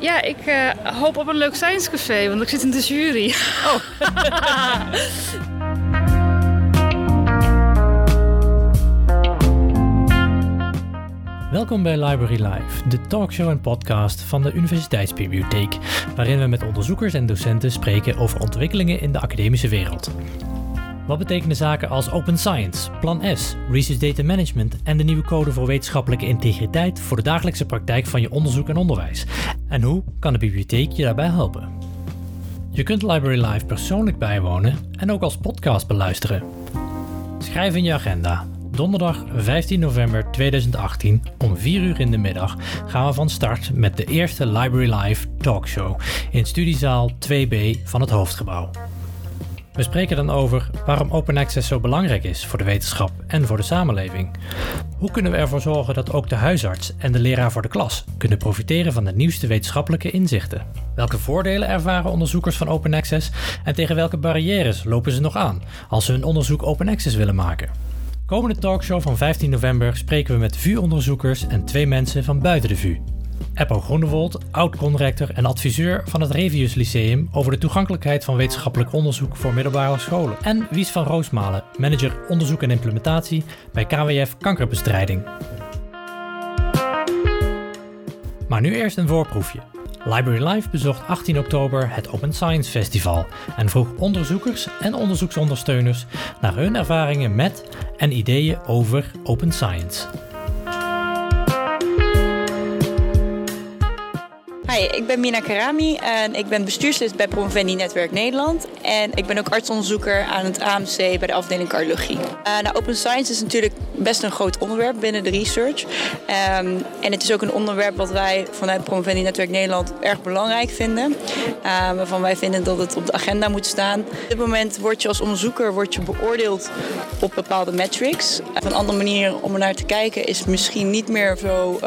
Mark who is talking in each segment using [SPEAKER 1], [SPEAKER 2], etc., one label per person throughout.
[SPEAKER 1] ja, ik uh, hoop op een leuk Science Café, want ik zit in de jury. Oh.
[SPEAKER 2] Welkom bij Library Live, de talkshow en podcast van de Universiteitsbibliotheek, waarin we met onderzoekers en docenten spreken over ontwikkelingen in de academische wereld. Wat betekenen zaken als Open Science, Plan S, Research Data Management en de nieuwe code voor wetenschappelijke integriteit voor de dagelijkse praktijk van je onderzoek en onderwijs? En hoe kan de bibliotheek je daarbij helpen? Je kunt Library Live persoonlijk bijwonen en ook als podcast beluisteren. Schrijf in je agenda. Donderdag 15 november 2018 om 4 uur in de middag gaan we van start met de eerste Library Live talkshow in studiezaal 2B van het hoofdgebouw. We spreken dan over waarom open access zo belangrijk is voor de wetenschap en voor de samenleving. Hoe kunnen we ervoor zorgen dat ook de huisarts en de leraar voor de klas kunnen profiteren van de nieuwste wetenschappelijke inzichten? Welke voordelen ervaren onderzoekers van open access en tegen welke barrières lopen ze nog aan als ze hun onderzoek open access willen maken? Komende talkshow van 15 november spreken we met VU-onderzoekers en twee mensen van buiten de VU. Eppo Groenewold, oud-conrector en adviseur van het Revius Lyceum over de toegankelijkheid van wetenschappelijk onderzoek voor middelbare scholen. En Wies van Roosmalen, manager onderzoek en implementatie bij KWF Kankerbestrijding. Maar nu eerst een voorproefje. Library Live bezocht 18 oktober het Open Science Festival en vroeg onderzoekers en onderzoeksondersteuners naar hun ervaringen met en ideeën over Open Science.
[SPEAKER 3] Hi, ik ben Mina Karami en ik ben bestuurslid bij Promovendi Netwerk Nederland. En ik ben ook artsonderzoeker aan het AMC bij de afdeling cardiologie. Uh, nou, open science is natuurlijk best een groot onderwerp binnen de research. Um, en het is ook een onderwerp wat wij vanuit Promovendi Netwerk Nederland erg belangrijk vinden. Uh, waarvan wij vinden dat het op de agenda moet staan. Op dit moment word je als onderzoeker word je beoordeeld op bepaalde metrics. Een andere manier om er naar te kijken is misschien niet meer zo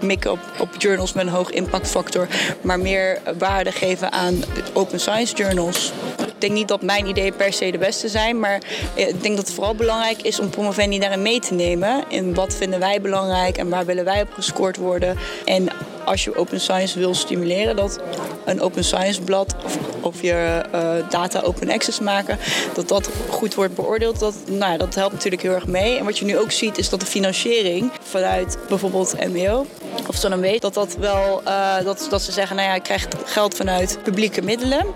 [SPEAKER 3] mikken op, op journals met een hoog impactfactor maar meer waarde geven aan open science journals. Ik denk niet dat mijn ideeën per se de beste zijn, maar ik denk dat het vooral belangrijk is om Promovendi daarin mee te nemen. In wat vinden wij belangrijk en waar willen wij op gescoord worden. En als je open science wil stimuleren, dat een open science blad of, je uh, data open access maken, dat dat goed wordt beoordeeld. Dat, nou dat helpt natuurlijk heel erg mee. En wat je nu ook ziet is dat de financiering vanuit bijvoorbeeld MBO of zo dan weet, dat dat wel, uh, dat, dat ze zeggen, nou ja, ik krijg geld vanuit publieke middelen.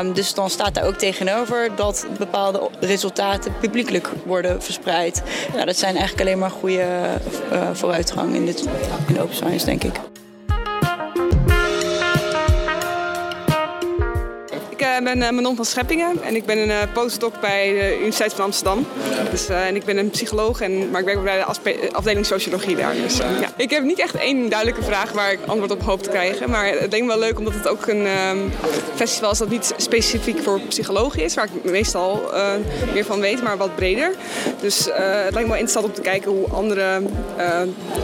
[SPEAKER 3] Um, dus dan staat daar ook tegenover dat bepaalde resultaten publiekelijk worden verspreid. Ja, dat zijn eigenlijk alleen maar goede uh, vooruitgang in, dit, in open science, denk ik.
[SPEAKER 4] Ben uh, Manon van Scheppingen en ik ben een uh, postdoc bij de Universiteit van Amsterdam. Dus, uh, en ik ben een psycholoog, en, maar ik werk bij de afdeling sociologie daar. Dus, ja. Ik heb niet echt één duidelijke vraag waar ik antwoord op hoop te krijgen. Maar het denk wel leuk omdat het ook een um, festival is dat niet specifiek voor psychologie is, waar ik meestal meer van weet, maar wat breder. Dus het lijkt me wel interessant om te kijken hoe andere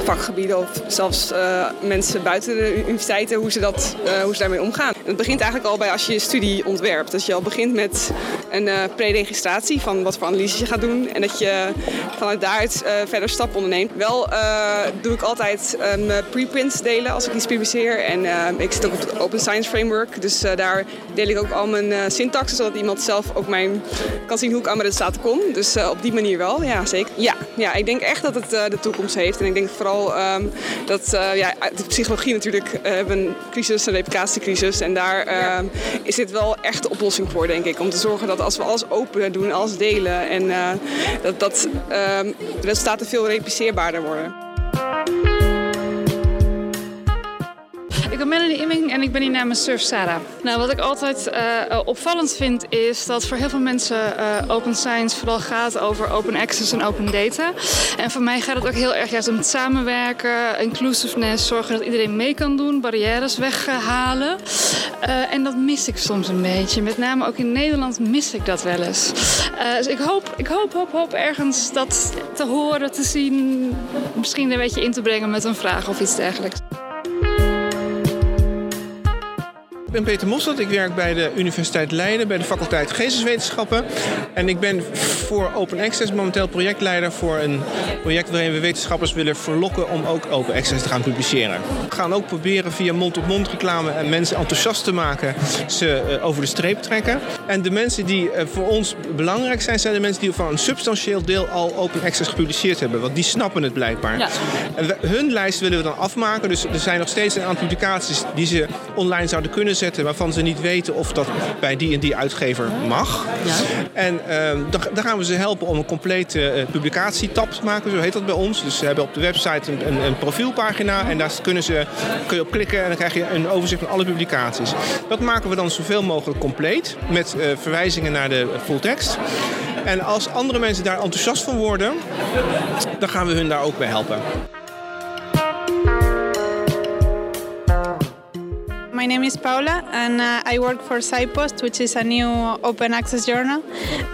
[SPEAKER 4] vakgebieden of zelfs mensen buiten de universiteiten, hoe ze, dat, hoe ze daarmee omgaan. Het begint eigenlijk al bij als je je studie ontwerpt. Dat je al begint met een uh, pre-registratie van wat voor analyses je gaat doen. En dat je vanuit daaruit uh, verder stappen onderneemt. Wel uh, doe ik altijd mijn preprints delen als ik iets publiceer. En ik zit ook op het Open Science Framework. Dus daar deel ik ook al mijn syntaxen. Zodat iemand zelf ook mijn, kan zien hoe ik aan mijn resultaten kom. Dus op die manier wel, ja zeker. Ja, ja ik denk echt dat het de toekomst heeft. En ik denk vooral um, dat ja, de psychologie natuurlijk hebben een crisis, een replicatiecrisis. En daar is dit wel echt de oplossing voor, denk ik. Om te zorgen dat als we alles open doen, alles delen... en uh, dat, dat uh, de resultaten veel repliceerbaarder worden.
[SPEAKER 1] Ik ben Melanie Imming en ik ben hier namens Surf Sarah. Nou, wat ik altijd uh, opvallend vind is dat voor heel veel mensen uh, open science vooral gaat over open access en open data. En voor mij gaat het ook heel erg juist om samenwerken, inclusiveness, zorgen dat iedereen mee kan doen, barrières weghalen. En dat mis ik soms een beetje. Met name ook in Nederland mis ik dat wel eens. dus ik hoop, ik hoop, hoop, hoop ergens dat te horen, te zien, misschien een beetje in te brengen met een vraag of iets dergelijks.
[SPEAKER 5] Ben Peter Mossert. Ik werk bij de Universiteit Leiden, bij de faculteit Geesteswetenschappen. En ik ben voor Open Access momenteel projectleider voor een project waarin we wetenschappers willen verlokken om ook Open Access te gaan publiceren. We gaan ook proberen via mond-op-mond reclame en mensen enthousiast te maken, ze uh, over de streep trekken. En de mensen die uh, voor ons belangrijk zijn, zijn de mensen die van een substantieel deel al Open Access gepubliceerd hebben. Want die snappen het blijkbaar. Ja. En we, hun lijst willen we dan afmaken. Dus er zijn nog steeds een aantal publicaties die ze online zouden kunnen zetten, waarvan ze niet weten of dat bij die en die uitgever mag. Ja. En uh, dan, gaan we ze helpen om een complete uh, publicatietab te maken, zo heet dat bij ons. Dus ze hebben op de website een, een, een profielpagina en daar kunnen ze, kun je op klikken en dan krijg je een overzicht van alle publicaties. Dat maken we dan zoveel mogelijk compleet met uh, verwijzingen naar de full text. En als andere mensen daar enthousiast van worden, dan gaan we hun daar ook bij helpen.
[SPEAKER 6] My name is Paula, and uh, I work for SciPost, which is a new open access journal.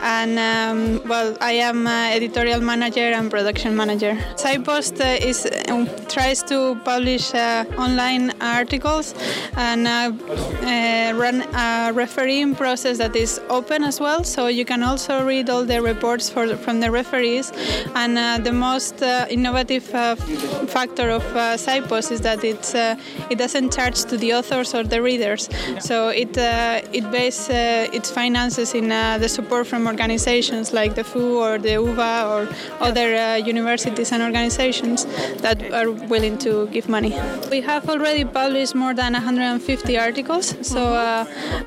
[SPEAKER 6] And um, well, I am uh, editorial manager and production manager. SciPost uh, is um, tries to publish uh, online articles and uh, uh, run a refereeing process that is open as well. So you can also read all the reports for, from the referees. And the most innovative factor of SciPost is that it's, it doesn't charge to the authors or for the readers. So it uh, it bases uh, its finances in uh, the support from organizations like the FU or the UVA or other universities and organizations that are willing to give money. We have already published more than 150 articles, so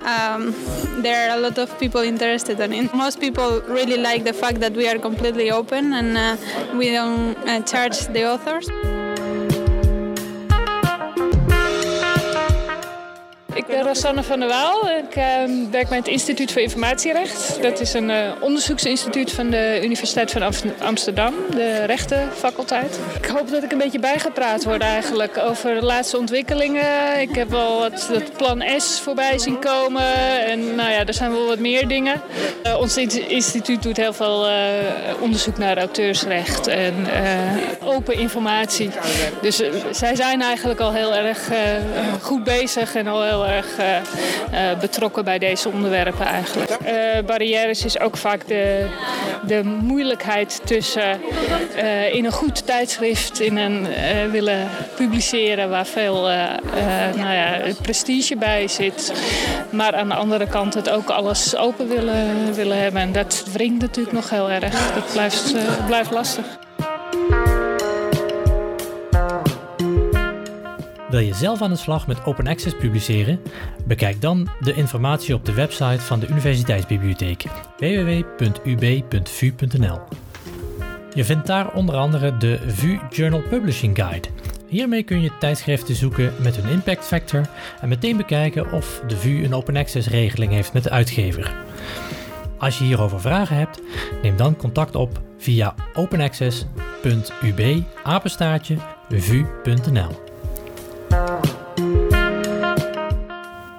[SPEAKER 6] um, there are a lot of people interested in it. Most people really like the fact that we are completely open and we don't charge the authors.
[SPEAKER 1] Ben Rosanne van der Waal. Ik uh, werk bij het Instituut voor Informatierecht. Dat is een uh, onderzoeksinstituut van de Universiteit van Amsterdam, de rechtenfaculteit. Ik hoop dat ik een beetje bijgepraat word eigenlijk over de laatste ontwikkelingen. Ik heb wel het plan S voorbij zien komen en nou ja, er zijn wel wat meer dingen. Uh, ons instituut doet heel veel onderzoek naar auteursrecht en open informatie. Dus zij zijn eigenlijk al heel erg goed bezig en al heel uh, uh, betrokken bij deze onderwerpen eigenlijk. Uh, barrières is ook vaak de, de moeilijkheid tussen in een goed tijdschrift in een, willen publiceren waar veel nou ja, prestige bij zit. Maar aan de andere kant het ook alles open willen, willen hebben. En dat wringt natuurlijk nog heel erg. Dat blijft, blijft lastig.
[SPEAKER 2] Wil je zelf aan de slag met open access publiceren? Bekijk dan de informatie op de website van de Universiteitsbibliotheek www.ub.vu.nl. Je vindt daar onder andere de VU Journal Publishing Guide. Hiermee kun je tijdschriften zoeken met hun impact factor en meteen bekijken of de VU een open access regeling heeft met de uitgever. Als je hierover vragen hebt, neem dan contact op via openaccess.ub-vu.nl.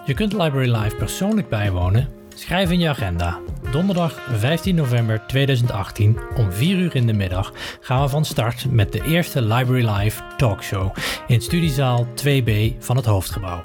[SPEAKER 2] Je kunt Library Live persoonlijk bijwonen. Schrijf in je agenda. Donderdag 15 november 2018 om 4 uur in de middag gaan we van start met de eerste Library Live talkshow in studiezaal 2B van het hoofdgebouw.